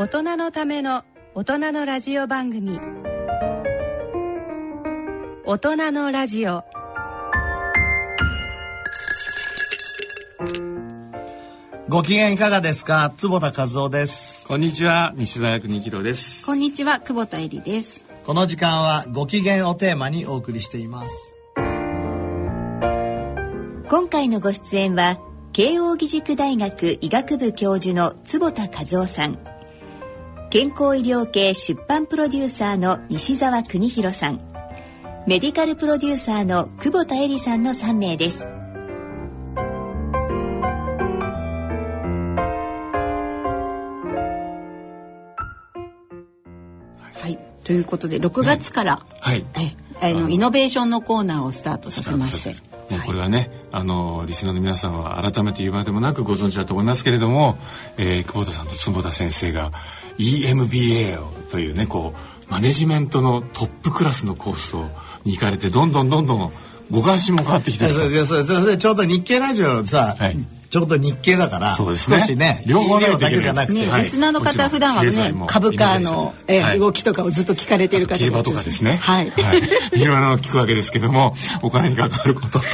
大人のための大人のラジオ番組。大人のラジオ。ご機嫌いかがですか？坪田和夫です。こんにちは。西澤邦弘です。こんにちは。久保田恵里です。この時間はご機嫌をテーマにお送りしています。今回のご出演は慶應義塾大学医学部教授の坪田和夫さん健康医療系出版プロデューサーの西澤邦弘さん。メディカルプロデューサーの久保田恵里さんの3名です。はいということで6月から、はい。えあのイノベーションのコーナーをスタートさせましてもうこれはね、あのリスナーの皆さんは改めて言うまでもなくご存知だと思いますけれども、えー、久保田さんと坪田先生が EMBA をというねこうマネジメントのトップクラスのコースをに行かれてどんどんどんどんご関心も変わってきてるそれそれそれちょうど日経ラジオさ、はいちょうど日経だからそうですね。少しね両方だけじゃなくて、ね、はい。リスナーの方は普段はね株価の、えはい。動きとかをずっと聞かれている方競馬とかですね。はい、はい、いろいろなの聞くわけですけどもお金に関わることとか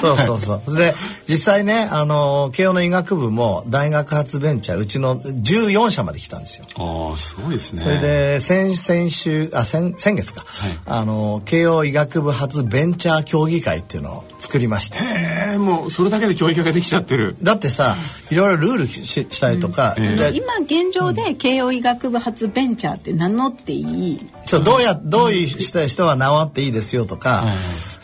そうそうそう。で実際ねあの慶応の医学部も大学発ベンチャーうちの14社まで来たんですよ。ああすごいですね。それで先先週あ先先月か、あの慶応医学部発ベンチャー協議会っていうのを作りましてえー、もうそれだけで教育ができちゃってるだってさいろいろルールししたりとか、で今現状で慶応医学部発ベンチャーって名乗っていい、そうどうやどういうした人は治っていいですよとか、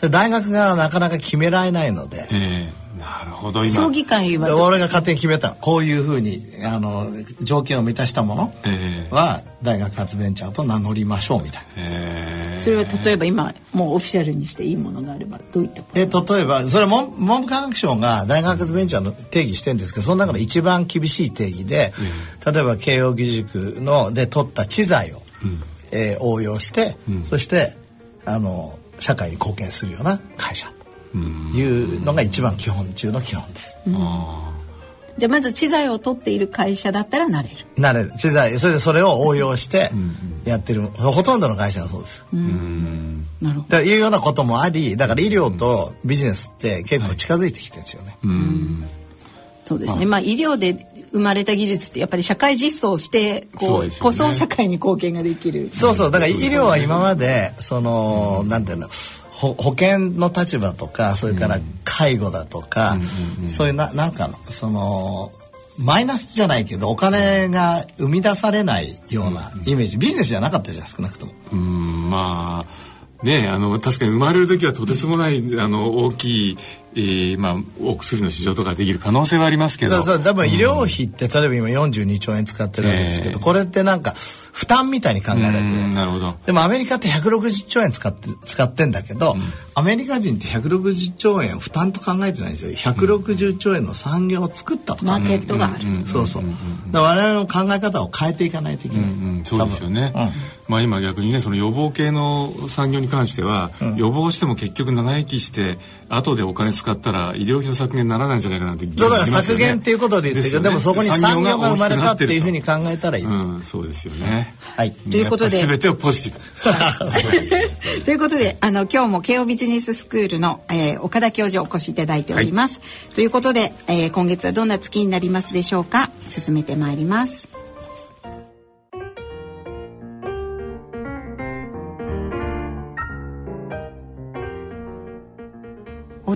で大学がなかなか決められないので。えー、なるほど今。協議会はで俺が勝手に決めたの。こういうふうにあの条件を満たしたものえーは大学発ベンチャーと名乗りましょうみたいな。えーそれは例えば今もうオフィシャルにしていいものがあればどういったこと？で例えばそれは文文部科学省が大学発ベンチャーの定義してるんですけどその中で一番厳しい定義で、例えば慶應義塾ので取った知財を、えー応用して、そしてあの社会に貢献するような会社というのが一番基本中の基本です。じゃあまず知財を取っている会社だったらなれる。なれる。知財それでそれを応用してやってる、ほとんどの会社がそうです。なるほだいうようなこともありだから医療とビジネスって結構近づいてきてるんですよね。そうですね。まあ。医療で生まれた技術ってやっぱり社会実装してこそうね。うこそ社会に貢献ができる。そうそう。だから医療は今までその、なんていうのほ保険の立場とかそれから介護だとか、そういうななんかのそのマイナスじゃないけどお金が生み出されないようなイメージ、ビジネスじゃなかったじゃん少なくとも。うんまあねあの確かに生まれる時はとてつもないあの大きい、えーまあ、お薬の市場とかできる可能性はありますけど。だからそう多分医療費って、例えば今42兆円使ってるわけですけど、ええこれってなんか負担みたいに考えられてる。うんなるほど。でもアメリカって160兆円使って使ってんだけど、アメリカ人って160兆円負担と考えてないんですよ。160兆円の産業を作ったとマーケットがある、そうそう、だから我々の考え方を変えていかないといけない、うん、そうですよね、まあ今逆にねその予防系の産業に関しては、予防しても結局長生きして後でお金使ったら医療費の削減にならないんじゃないかなって議だから削減っていうことで言ってるけどで,、すよね。もそこに産業が生まれたっていうふうに考えたらいい、うんそうですよね、はい。ということで。全てをポジティブ。ということであの今日も慶應ビジネススクールの、えー岡田教授お越しいただいております、ということで、えー今月はどんな月になりますでしょうか？進めてまいります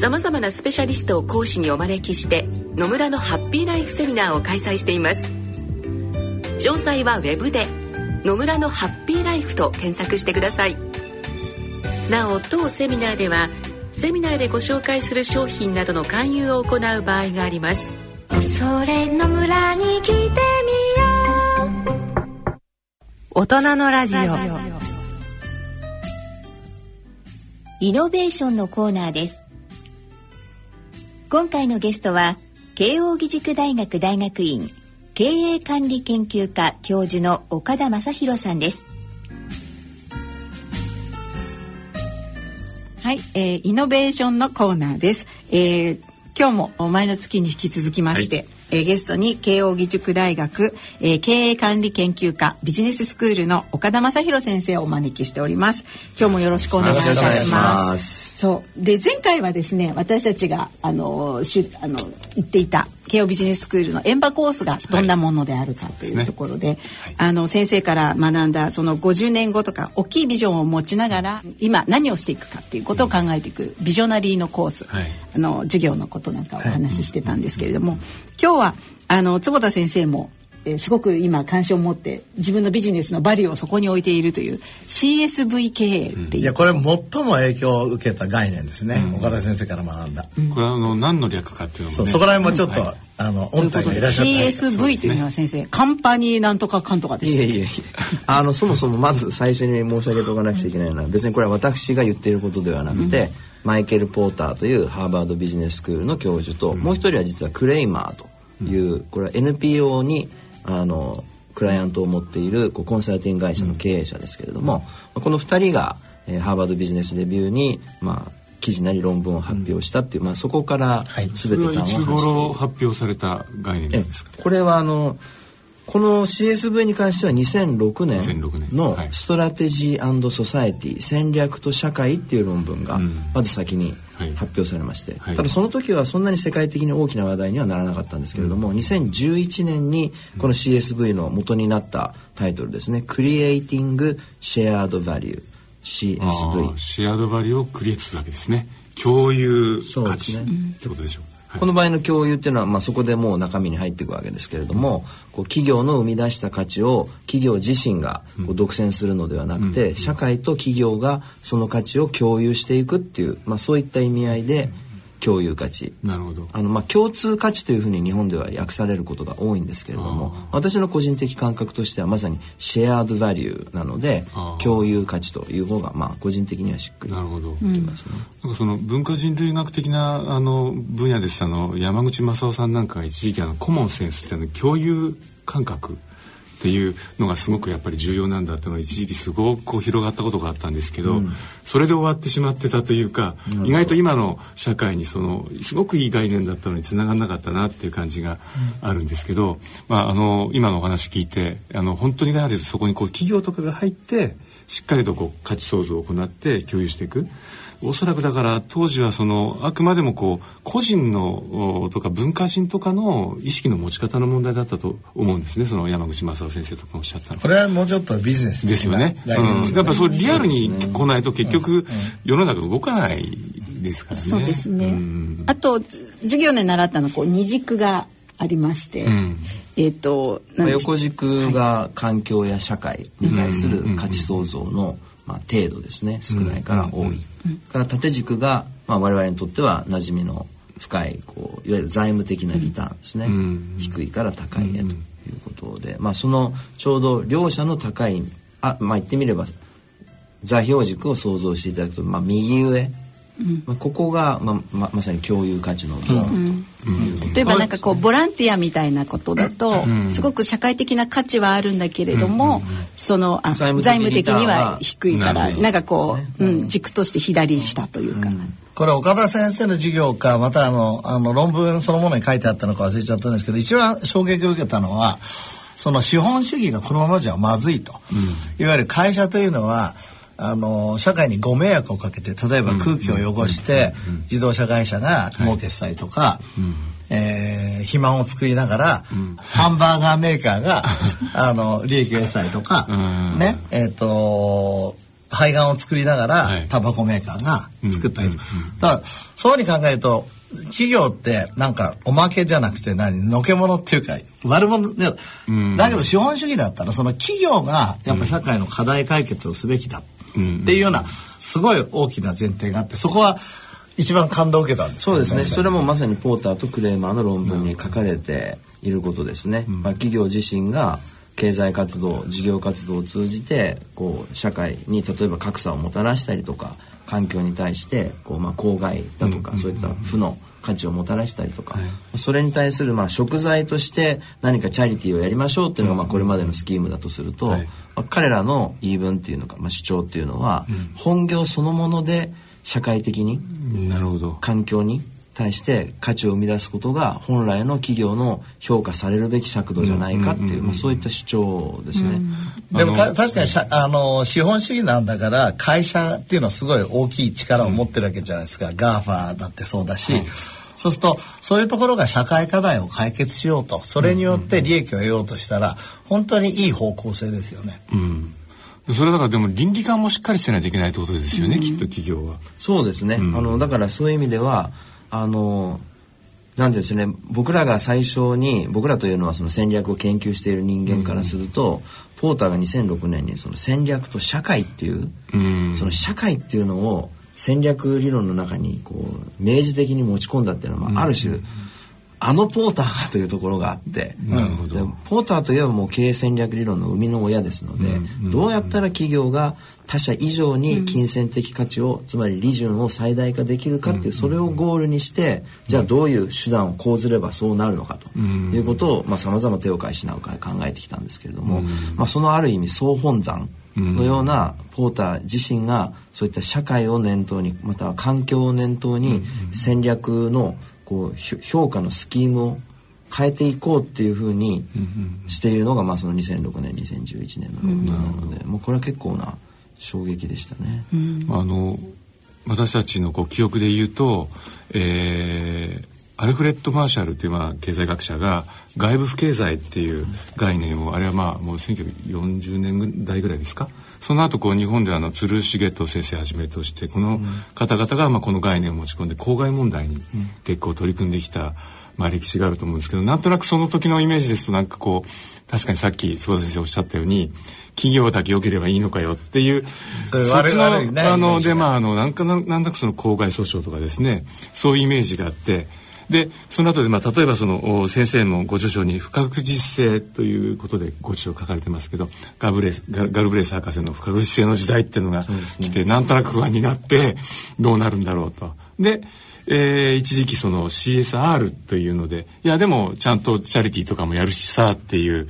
さまざまなスペシャリストを講師にお招きして野村のハッピーライフセミナーを開催しています。詳細はウェブで「野村のハッピーライフ」と検索してください。なお当セミナーではセミナーでご紹介する商品などの勧誘を行う場合があります。それの村に来てみよう。大人のラジオ。イノベーションのコーナーです今回のゲストは慶應義塾大学大学院経営管理研究科教授の岡田正博さんです。はい、えー、イノベーションのコーナーです、えー、今日も前の月に引き続きまして、はい。えー、ゲストに慶應義塾大学、えー、経営管理研究科ビジネススクールの岡田正博先生をお招きしております。今日もよろしくお願いいたしますそう。で前回はですね私たちがあのしゅあの言っていた慶応ビジネススクールの演馬コースがどんなものであるかというところで、はい。あの先生から学んだその50年後とか大きいビジョンを持ちながら今何をしていくかっていうことを考えていくビジョナリーのコース、はい、あの授業のことなんかをお話ししてたんですけれども、今日はあの坪田先生もえー、すごく今関心を持って自分のビジネスのバリューをそこに置いているという CSV 経営っていう、うん、いやこれ最も影響を受けた概念ですね、うん、岡田先生から学んだ、うん、これはあの何の略かっていうのも、ね、そそこら辺もちょっと、はい、あの音体がいらっしゃった。CSV というのは先生、ね、カンパニーなんとかかんとかですいえいえいえ。あのそもそもまず最初に申し上げておかなくちゃいけないのは別にこれは私が言っていることではなくて、マイケル・ポーターというハーバードビジネススクールの教授と、もう一人は実はクレイマーという、これは NPO にあのクライアントを持っているこうコンサルティング会社の経営者ですけれども、うん、この2人が、えー、ハーバードビジネスレビューに、まあ、記事なり論文を発表したっていう、うん、まあ、そこから全て端を発表された概念ですか？これはあのこの CSV に関しては2006年の「 Strategy Society 戦略と社会」っていう論文がまず先に発表されまして、はい、ただその時はそんなに世界的に大きな話題にはならなかったんですけれども、うん、2011年にこの CSV の元になったタイトルですね「Creating Shared Value」CSV Shared Va lue を create するわけですね。共有価値、ね、ってことでしょうこの場合の共有っていうのは、まあ、そこでもう中身に入っていくわけですけれどもこう企業の生み出した価値を企業自身がこう独占するのではなくて、社会と企業がその価値を共有していくっていう、まあ、そういった意味合いで、共有価値。なるほど。あの、まあ、共通価値というふうに日本では訳されることが多いんですけれども私の個人的感覚としてはまさにシェアードバリュー。なので共有価値という方が、まあ、個人的にはしっくりなるほど、きますね、なんかその文化人類学的なあの分野でしたの山口正夫さんなんかが一時期あのコモンセンスっていうの共有感覚っていうのがすごくやっぱり重要なんだっていうのが一時期すごくこう広がったことがあったんですけど、うん、それで終わってしまってたというか、意外と今の社会にそのすごくいい概念だったのにつながらなかったなっていう感じがあるんですけど、まあ、あの今のお話聞いてあの本当にやはりそこにこう企業とかが入ってしっかりとこう価値創造を行って共有していく。おそらくだから当時はそのあくまでもこう個人のとか文化人とかの意識の持ち方の問題だったと思うんですねその山口正夫先生とかおっしゃったこれはもうちょっとビジネスですよね、うん、やっぱそうリアルに来ないと結局世の中動かないですからね。そうですね、あと授業で習ったのこう二軸がありまして、うん、えっ、ー、と横軸が環境や社会に対する価値創造の、まあ、程度ですね。少ないから多い、から縦軸が、まあ、我々にとっては馴染みの深いこういわゆる財務的なリターンですね、低いから高いへということで、まあ、そのちょうど両者の高いあまあ言ってみれば座標軸を想像していただくと、まあ、右上まあ、ここが、まあままさに共有価値のゾーン、例えばなんかこうボランティアみたいなことだと、すごく社会的な価値はあるんだけれども、そのあ財務的には低いからなんかこう、うん、軸として左下というか。これ岡田先生の授業かまたあのあの論文そのものに書いてあったのか忘れちゃったんですけど一番衝撃を受けたのはその資本主義がこのままじゃまずいと、いわゆる会社というのはあの社会にご迷惑をかけて例えば空気を汚して自動車会社が儲けしたりとか、えー、肥満を作りながら、ハンバーガーメーカーが あの利益を得たりとか、ね。えっ、と肺がんを作りながら、タバコメーカーが作ったりと、だからそういうふうに考えると企業ってなんかおまけじゃなくて何？のけ者っていうか悪者で、だけど資本主義だったらその企業がやっぱ社会の課題解決をすべきだっていうようなすごい大きな前提があってそこは一番感動を受けたんです、そうですね。それもまさにポーターとクレーマーの論文に書かれていることですね、まあ、企業自身が経済活動事業活動を通じてこう社会に例えば格差をもたらしたりとか環境に対してこう、まあ、公害だとか、そういった負の価値をもたらしたりとか、はい、それに対するまあ贖罪として何かチャリティーをやりましょうっていうのがまあこれまでのスキームだとすると、はい、まあ、彼らの言い分っていうのか、まあ、主張っていうのは、本業そのもので社会的に、なるほど。環境に対して価値を生み出すことが本来の企業の評価されるべき尺度じゃないかっていう、まあ、そういった主張ですね。でも確かにあの資本主義なんだから会社っていうのはすごい大きい力を持ってるわけじゃないですか、うん、 GAFA だってそうだし、はい、そうするとそういうところが社会課題を解決しようと。それによって利益を得ようとしたら本当にいい方向性ですよね。うん。それだからでも倫理観もしっかりしてないといけないってことですよね、うん、きっと企業は。そうですね、うん、あのだからそういう意味ではあのなんですね。僕らが最初に僕らというのはその戦略を研究している人間からすると、うん、ポーターが2006年にその戦略と社会っていう、うん、その社会っていうのを戦略理論の中にこう明示的に持ち込んだっていうのは、ある種、あのポーターがというところがあって、なるほど。ポーターといえばもう経営戦略理論の生みの親ですので、どうやったら企業が他社以上に金銭的価値を、つまり利潤を最大化できるかっていう、それをゴールにして、じゃあどういう手段を講ずればそうなるのかということをさまざ、ま手を変え品を変え考えてきたんですけれども、まあ、そのある意味総本山のようなポーター自身がそういった社会を念頭にまたは環境を念頭に戦略のこう評価のスキームを変えていこうっていうふうにしているのが、まあ、その2006年2011年の論文なので、もうこれは結構な衝撃でしたね。あの私たちのこう記憶で言うと、えー、アルフレッド・マーシャルっていうまあ経済学者が外部不経済っていう概念をあれはまあもう1940年代ぐらいですか？その後こう日本であの鶴重人先生はじめとしてこの方々がまあこの概念を持ち込んで公害問題に結構取り組んできた、まあ、歴史があると思うんですけどなんとなくその時のイメージですとなんかこう確かにさっき須田先生おっしゃったように企業だけ良ければいいのかよっていうそっちのあのでまああのなんかなんだかその公害訴訟とかですねそういうイメージがあって。でその後でまあ例えばその先生のご著書に不確実性ということでご著書書かれてますけどガブレガガルブレス博士の不確実性の時代っていうのが来て、ね、なんとなく不安になってどうなるんだろうと。でえー、一時期その CSR というのでいやでもちゃんとチャリティーとかもやるしさっていう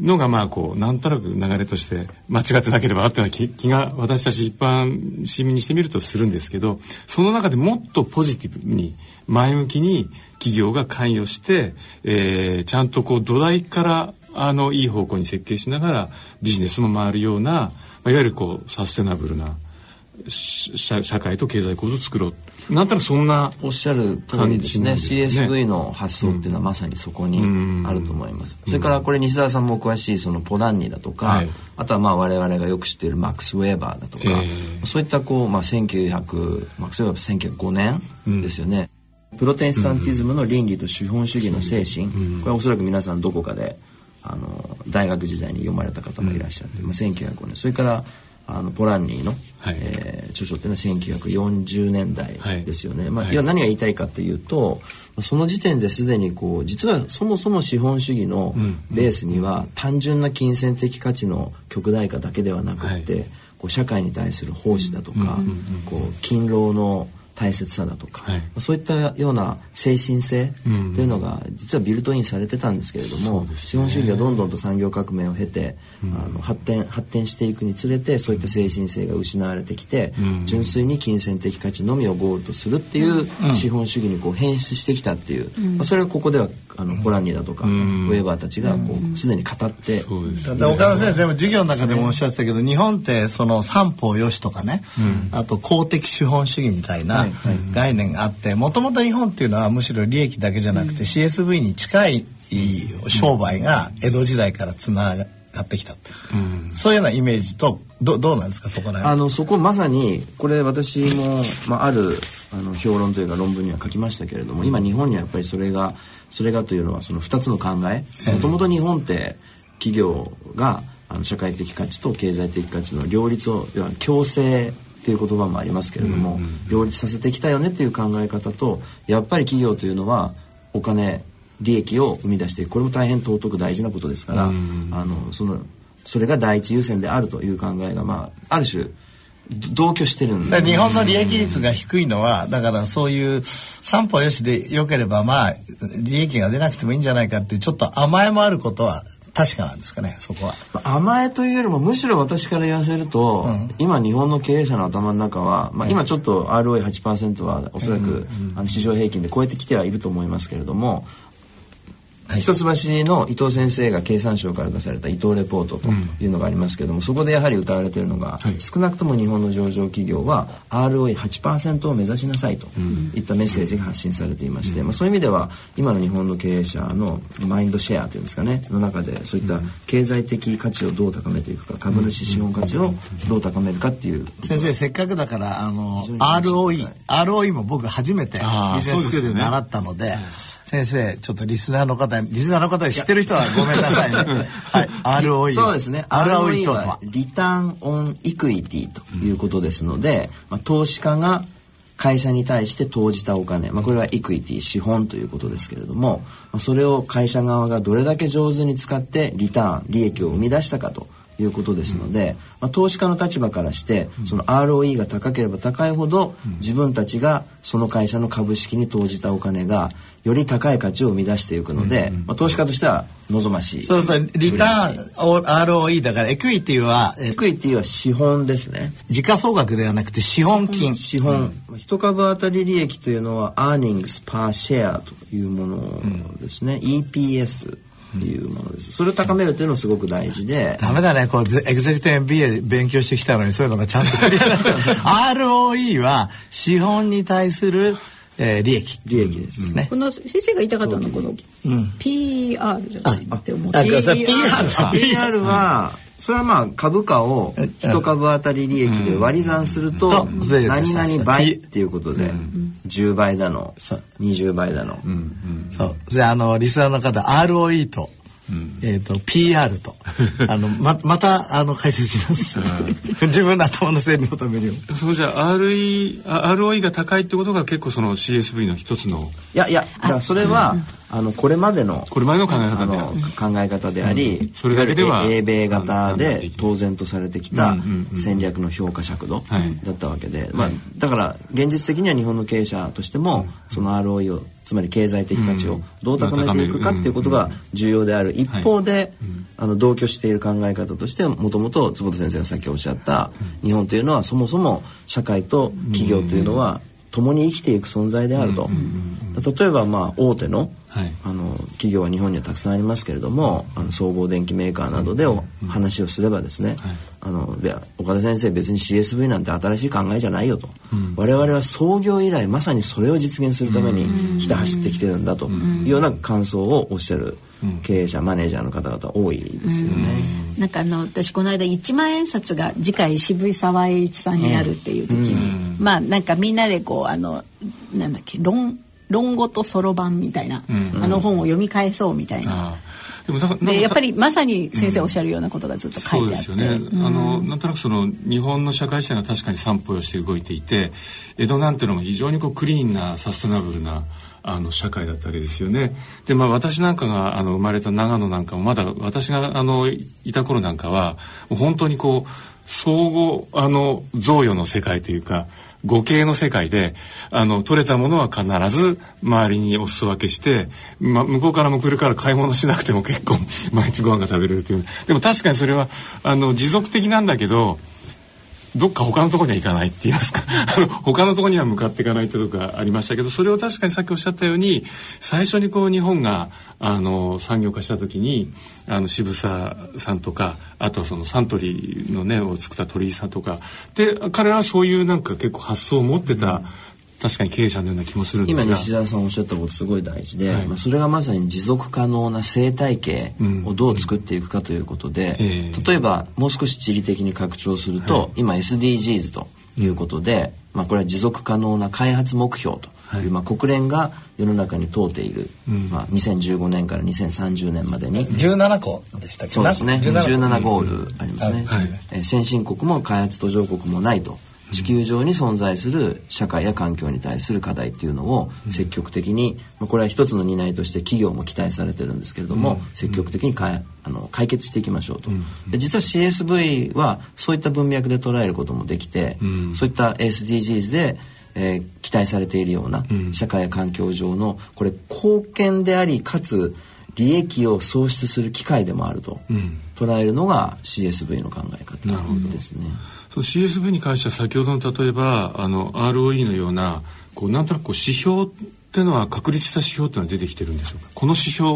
のがまあこうなんとなく流れとして間違ってなければあったような気が私たち一般市民にしてみるとするんですけどその中でもっとポジティブに前向きに企業が関与して、えー、ちゃんとこう土台からあのいい方向に設計しながらビジネスも回るような、まあ、いわゆるこうサステナブルな社社会と経済構造を作ろう。なんたらそんなおっしゃる通りですね。ですね。CSV の発想っていうのはまさにそこにあると思います、うん、それからこれ西澤さんも詳しいそのポダンニだとか、はい、あとはまあ我々がよく知っているマックス・ウェーバーだとか、えー、そういったこう、まあ、1900マックス・ウェーバー1905年ですよね、うんプロテスタンティズムの倫理と資本主義の精神、これはおそらく皆さんどこかであの大学時代に読まれた方もいらっしゃって、まあ、1905年。それからあのポランニーの、はい、えー、著書っていうのは1940年代ですよね。はい、まあ、い。や何が言いたいかというとその時点ですでにこう実はそもそも資本主義のベースには単純な金銭的価値の極大化だけではなくて、はい、こう社会に対する奉仕だとか、こう勤労の大切さだとか、はい、そういったような精神性というのが実はビルトインされてたんですけれども、ね、資本主義がどんどんと産業革命を経て、うん、あの発展発展していくにつれてそういった精神性が失われてきて、うん、純粋に金銭的価値のみをゴールとするっていう資本主義にこう変質してきたっていう、まあ、それがここではああのコラニーだとかウェーバーたちがこうすでに語ってで岡田先生も授業の中でもおっしゃってたけど日本ってその三方よしとかね、あと公的資本主義みたいな概念があってもともと日本っていうのはむしろ利益だけじゃなくて CSV に近い商売が江戸時代からつながってきた、うん、そういうようなイメージとどどうなんですかそこあのそこまさにこれ私も、まあ、あるあの評論というか論文には書きましたけれども今日本にはやっぱりそれがそれがというのはその2つの考え。もともと日本って企業があの社会的価値と経済的価値の両立を要は共生っていう言葉もありますけれども、うんうん、両立させてきたよねっていう考え方とやっぱり企業というのはお金利益を生み出してこれも大変尊く大事なことですから、うん、あのそのそれが第一優先であるという考えが、まあ、ある種同居してるんで。日本の利益率が低いのはだからそういう三歩よしでよければまあ利益が出なくてもいいんじゃないかっていうちょっと甘えもあることは確かなんですかねそこは。甘えというよりもむしろ私から言わせると、うん、今日本の経営者の頭の中は、まあ、今ちょっと ROE8% はおそらく、うん、あの市場平均で超えてきてはいると思いますけれども一橋の伊藤先生が経産省から出された伊藤レポートというのがありますけれども、うん、そこでやはり歌われているのが、はい、少なくとも日本の上場企業は ROE8% を目指しなさいといったメッセージが発信されていまして、うん、まあ、そういう意味では今の日本の経営者のマインドシェアというんですかねの中でそういった経済的価値をどう高めていくか株主資本価値をどう高めるかっていう。先生せっかくだからあの ROE ROE も僕初めてビジネススクールで習ったので。先生ちょっとリスナーの方リスナーの方知ってる人はごめんなさいね。はい。ROE そうですね。ROE とはリターンオンイクイティということですので、まあ、投資家が会社に対して投じたお金、まあ、これはイクイティ資本ということですけれども、まあ、それを会社側がどれだけ上手に使ってリターン利益を生み出したかということですので、まあ、投資家の立場からしてその ROE が高ければ高いほど自分たちがその会社の株式に投じたお金がより高い価値を生み出していくので、まあ、投資家としては望ましい。そうそうリターン ROE だから equity は equity は資本ですね。時価総額ではなくて資本金。資本、うん、一株当たり利益というのは earnings per share というものですね、うん、EPS っていうものです。それを高めるというのはすごく大事で。ダメだね。こう、 Executive MBA 勉強してきたのにそういうのがちゃんと ROE は資本に対するえー、利益利益です、ね、この先生が言いたかったのはこの PR じゃないって思う。あ、PR, PR はそれはまあ株価を一株当たり利益で割り算すると何々倍っていうことで10倍だの20倍だの。そう。じゃああのリスナーの方 ROE とえっ、ー、と PR と。あのままたあの解説します。自分の頭の整理のためにそうじゃあ RE ROE が高いってことが結構その CSV の一つの。いやいやだからそれは、あのこれまでのこれまでの考え方で考え方であり、うん、それだけでは英米型で当然とされてきた戦略の評価尺度だったわけで、まあ、だから現実的には日本の経営者としてもその ROE をつまり経済的価値をどう高めていくかっていうことが重要である。一方で、あの同居している考え方としてもともと坪田先生がさっきおっしゃった日本というのはそもそも社会と企業というのは共に生きていく存在であると。例えばまあ大手のはい、あの企業は日本にはたくさんありますけれども、あの総合電機メーカーなどでお、話をすればですね、はい、あの岡田先生別に CSV なんて新しい考えじゃないよと、うん、我々は創業以来まさにそれを実現するためにひた走ってきてるんだというような感想をおっしゃる。経営者マネージャーの方々多いですよね。なんかあの私この間一万円札が次回渋井沢栄一さんにあるっていう時に、まあなんかみんなでこうあのなんだっけ論論語とそろばんみたいな、うん、あの本を読み返そうみたいな。でもでやっぱりまさに先生おっしゃるようなことがずっと書いてあって、うん、そうですよね、あのなんとなくその日本の社会史が確かに散歩をして動いていて江戸なんていうのも非常にこうクリーンなサステナブルなあの社会だったわけですよね。でまあ私なんかがあの生まれた長野なんかもまだ私があのいた頃なんかは本当にこう相互あの贈与の世界というか五形の世界であの取れたものは必ず周りにお裾分けして、ま、向こうからも来るから買い物しなくても結構毎日ご飯が食べれるという。でも確かにそれはあの持続的なんだけどどっか他のところには行かないって言いますか。他のところには向かっていかないってとこがありましたけどそれを確かにさっきおっしゃったように最初にこう日本があの産業化した時にあの渋沢さんとかあとはそのサントリーのねを作った鳥居さんとか。で彼らはそういうなんか結構発想を持ってた、うん確かに経営者のような気もするんですが。今西澤さんおっしゃったことすごい大事で、はい、まあ、それがまさに持続可能な生態系をどう作っていくかということで、うん、例えばもう少し地理的に拡張すると、はい、今 SDGs ということで、まあ、これは持続可能な開発目標という、まあ、国連が世の中に問うている、うん、まあ、2015年から2030年までに。17個でしたっけ？そうですね。17, 17ゴールありますね、はい、え先進国も開発途上国もないと地球上に存在する社会や環境に対する課題っていうのを積極的に、まあ、これは一つの担いとして企業も期待されてるんですけれども、積極的にかあの解決していきましょうと、で実は CSV はそういった文脈で捉えることもできて、そういった SDGs でえー、期待されているような社会や環境上のこれ貢献でありかつ利益を創出する機会でもあると捉えるのが CSV の考え方ですね。その CSV に関しては先ほどの例えばあの ROE のようなこうなんとなくこう指標っていうのは確立した指標っていうのは出てきてるんでしょうか？この指標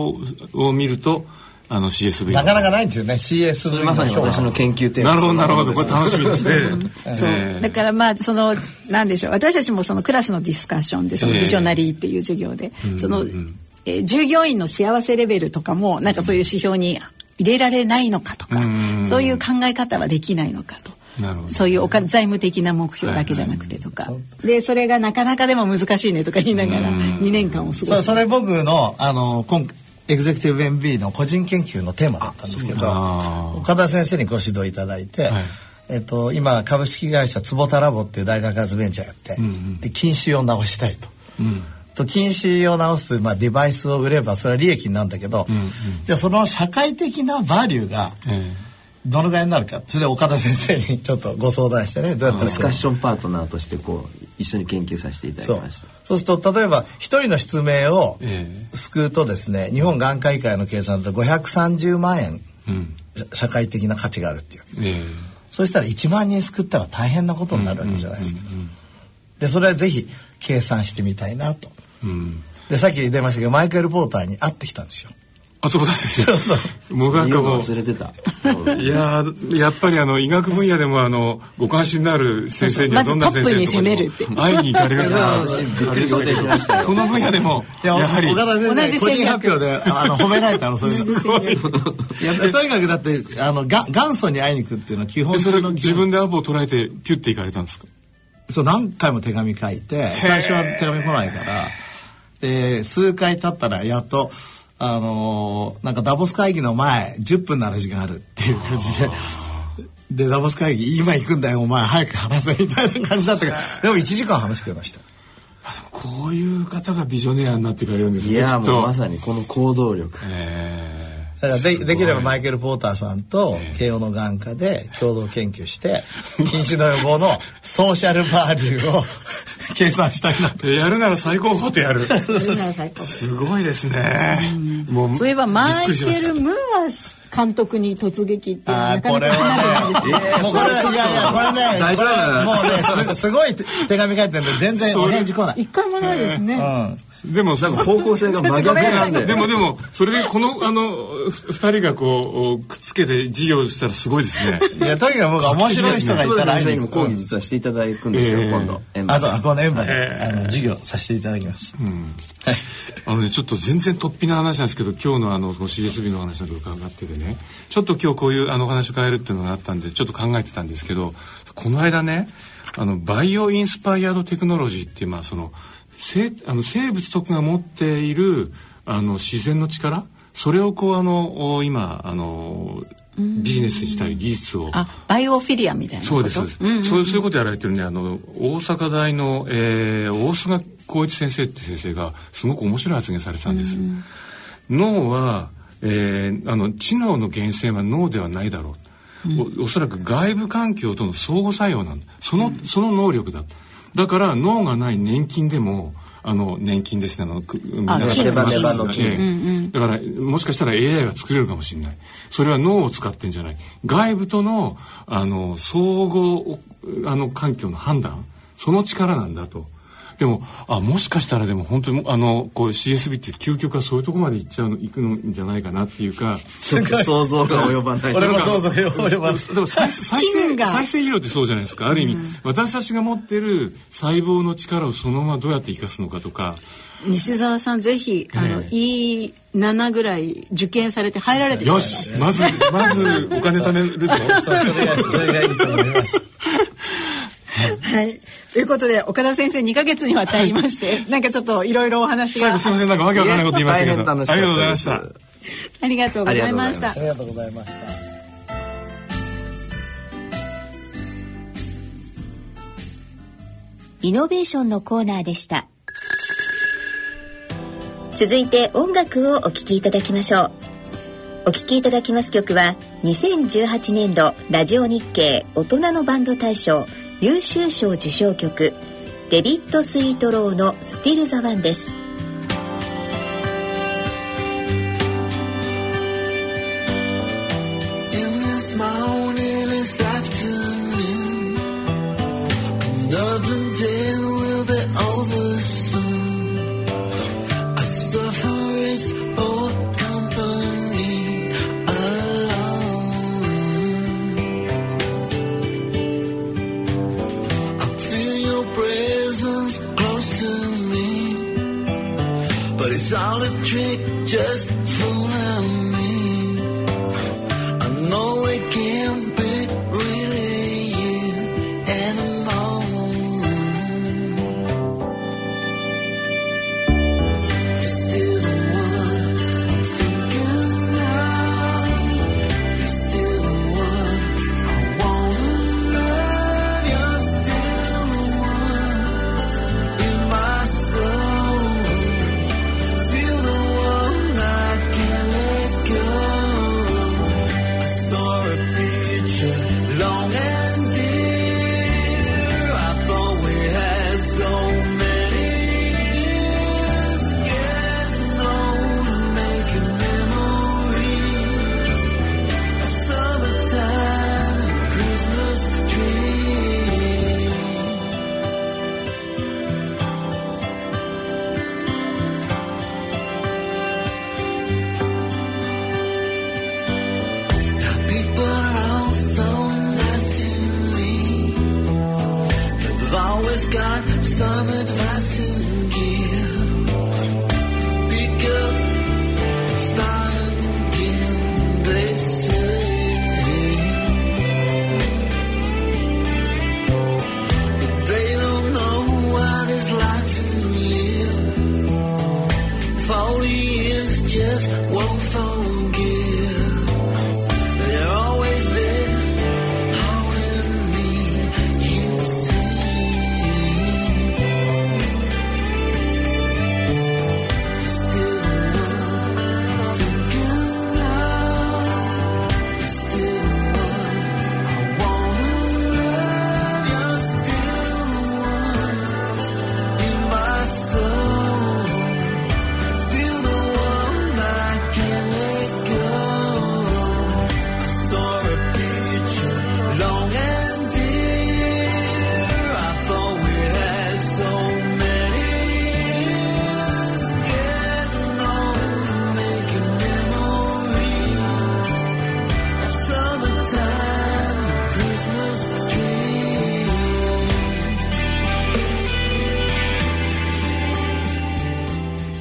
を見るとあの CSV なかなかないんですよね CSV まさに私の研究テーマ。なるほどなるほど。これ楽しみですね。そう。だからまあそのなんでしょう。私たちもそのクラスのディスカッションでそのビジョナリーっていう授業で、えー、その、えー、従業員の幸せレベルとかもなんかそういう指標に入れられないのかとか、うそういう考え方はできないのかと。そういうお金財務的な目標だけじゃなくてとか、はいはい、でそれがなかなかでも難しいねとか言いながら2年間を過ごす。それ僕のあの今エグゼクティブ MB の個人研究のテーマだったんですけど岡田先生にご指導いただいて、はい、えっと、今株式会社坪田ラボっていう大学発ベンチャーやって、うんうん、で禁止を直したいと。うん。と禁止を直す、まあ、デバイスを売ればそれは利益になるんだけど、うんうん、じゃあその社会的なバリューが、どのぐらいになるか。それで岡田先生にちょっとご相談してね。どうやったらディスカッションパートナーとしてこう一緒に研究させていただきました。そう。すると例えば一人の失明を救うとですね、日本眼科医会の計算で530万円、うん、社会的な価値があるっていう、えー、そしたら1万人救ったら大変なことになるわけじゃないですか、でそれはぜひ計算してみたいなと、うん、でさっき出ましたけどマイケル・ポーターに会ってきたんですよあそうですよ。もうなんかもう忘れてた。いややっぱりあの医学分野でもあのご関心のある先生にはどんな先生に会いに行かれるか。この分野でもやはり個人発表であの褒められたのそれ。いやとにかくだってあのが元祖に会いに行くっていうのは基本それ自分でアポを捉えてピュッて行かれたんですか？そう何回も手紙書いて最初は手紙来ないからで数回経ったらやっと。あのー、なんかダボス会議の前10分なる時間あるっていう感じで。でダボス会議今行くんだよお前早く話せみたいな感じだったけどでも1時間話してくれましたこういう方がビジョネアになってくれるんですねいやもうまさにこの行動力だからでできればマイケル・ポーターさんと慶応の眼科で共同研究して禁止の予防のソーシャルバーリューを 計算したいなと。やるなら最高法でやる。すごいですね、もうそういえばマイケル・ムーア監督に突撃っていうのはなかなか離れないもうこれいやいやこれね大丈夫もうねすごい手紙書いてるんで全然お返事来ない。一回もないですね、うんでもなんか方向性が真逆なんででもでもそれでこのあの二人がこうくっつけて事業したらすごいですね。いやとにかく僕面白い人がいたら先生にも講義実はしていただくんですよ、今度。あとあこの円盤で、あの授業させていただきます、うん。あのねちょっと全然突飛な話なんですけど今日のあの CSB の話など伺っててね。ちょっと今日こういうあのお話を変えるっていうのがあったんでちょっと考えてたんですけどこの間ねあのバイオインスパイアードテクノロジーっていうまあその生あの生物とかが持っているあの自然の力それをこうあの今あのビジネスしたり技術を。あバイオフィリアみたいなそうですそうです、うんうん、そういうことやられてるねあの大阪大の、えー、大菅光一先生って先生がすごく面白い発言されてたんです、うんうん、脳は、えー、あの知能の源泉は脳ではないだろう、うん、おおそらく外部環境との相互作用なんだ。その,、その能力だだから脳がない年金でもあの年金ですね。あのくあ皆さんネバネバのええだからもしかしたら AI が作れるかもしれない。それは脳を使ってんじゃない。外部とのあの総合あの環境の判断。その力なんだと。でもあもしかしたらでも本当にあのこう CSB って究極はそういうところまで行っちゃうの行くのんじゃないかなっていうか。ちょっと想像が及ばない。俺も想像が及ばない。でも再再生再生医療ってそうじゃないですか。ある意味、私たちが持ってる細胞の力をそのままどうやって生かすのかとか。西澤さんぜひあの、え E7 ぐらい受験されて入られてくよしまずまずお金貯めるぞ。それがいいと思いますはい。ということで、岡田先生2ヶ月にわたりまして、なんかちょっといろいろお話が。最後すいませんなんかわけわかんないこと言いましたけど。大変楽しかったありがとうございましたありがとうございました。ああ。りがとうございましたイノベーションのコーナーでした。続いて音楽をお聴きいただきましょう。お聴きいただきます曲は2018年度ラジオ日経大人のバンド大賞優秀賞受賞曲デビッド・スイートローの「スティル・ザ・ワン」です。Trick, just They've got some advice to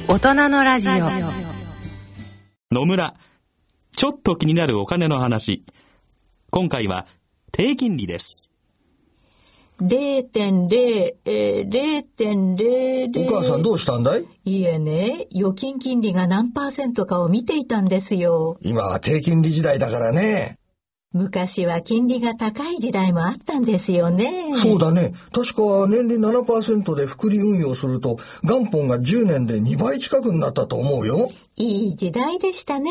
大人のラジオ,ラジオ。野村。ちょっと気になるお金の話。今回は低金利です。0.0、えー、0.00。お母さんどうしたんだい？いえね、預金金利が何パーセントかを見ていたんですよ。今は低金利時代だからね。昔は金利が高い時代もあったんですよね。そうだね。確か年利7%で複利運用すると元本が10年で2倍近くになったと思うよ。いい時代でしたね。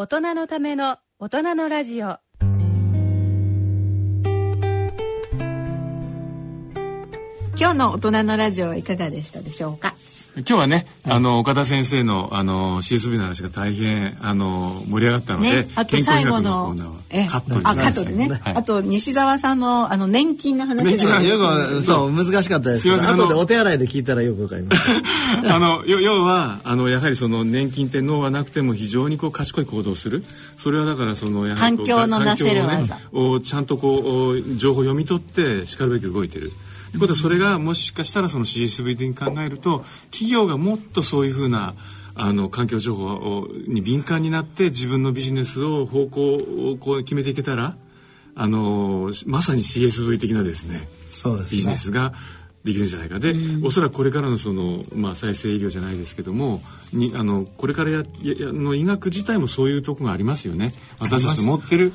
大人のための大人のラジオ。今日の大人のラジオはいかがでしたでしょうか？今日はね、あの岡田先生のあの CSV の話が大変あの盛り上がったので、ね、あと最後のえカットにあカットでね、はい。あと西澤さんのあの年金の話が。よくそう難しかったですけどすいませんあの後でお手洗いで聞いたらよくわかります。あのよ要はあのやはりその年金って脳はなくても非常にこう賢い行動をする。それはだからそのやはりこう環境のなせる技環境をねをちゃんとこうお情報を読み取ってしかるべき動いてる。ってことはそれがもしかしたらその CSV 的に考えると企業がもっとそういうふうなあの環境情報をに敏感になって自分のビジネスを方向をこう決めていけたらあのまさに CSV 的なですねそうですね。ビジネスができるんじゃないか。で、おそらくこれからのその、まあ、再生医療じゃないですけどもにあのこれからやややの医学自体もそういうとこがありますよね。私たちの持ってる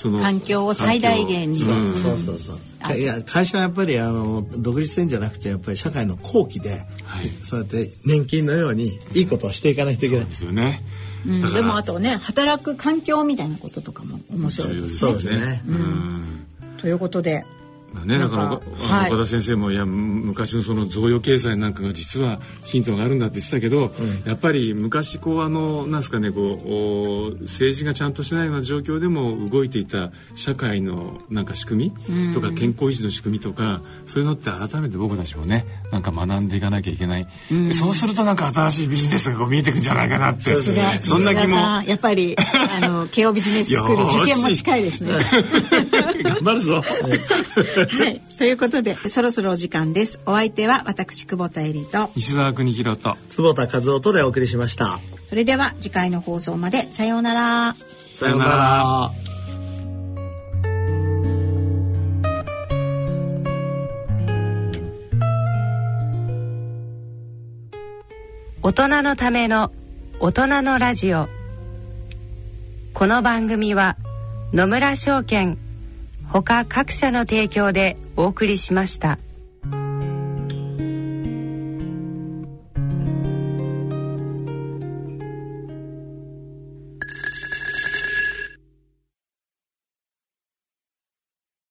その環境を最大限に。環境。そうそうそう。いや会社はやっぱりあの独立性じゃなくてやっぱり社会の後期で、そうやって年金のようにいいことをしていかないといけない。ですよね。うん。でもあとね働く環境みたいなこととかも面白いですね。そうですね。うん。ということでまあね、だから岡あのはい。岡田先生もいやむ昔のその贈与経済なんかが実はヒントがあるんだって言ってたけど、やっぱり昔こうあのなんですかねこうお政治がちゃんとしないような状況でも動いていた社会のなんか仕組みとか健康維持の仕組みとかそういうのって改めて僕たちもねなんか学んでいかなきゃいけない、そうするとなんか新しいビジネスがこう見えてくんじゃないかなって。さすがそんな気も。やっぱりあの慶応ビジネススクール受験も近いですね。頑張るぞ。はい。ということでそろそろお時間です。お相手は私久保田恵里と。西澤邦弘と坪田和夫とでお送りしました。それでは次回の放送まで。さようなら。さようなら。大人のための大人のラジオ。この番組は野村証券他各社の提供でお送りしました。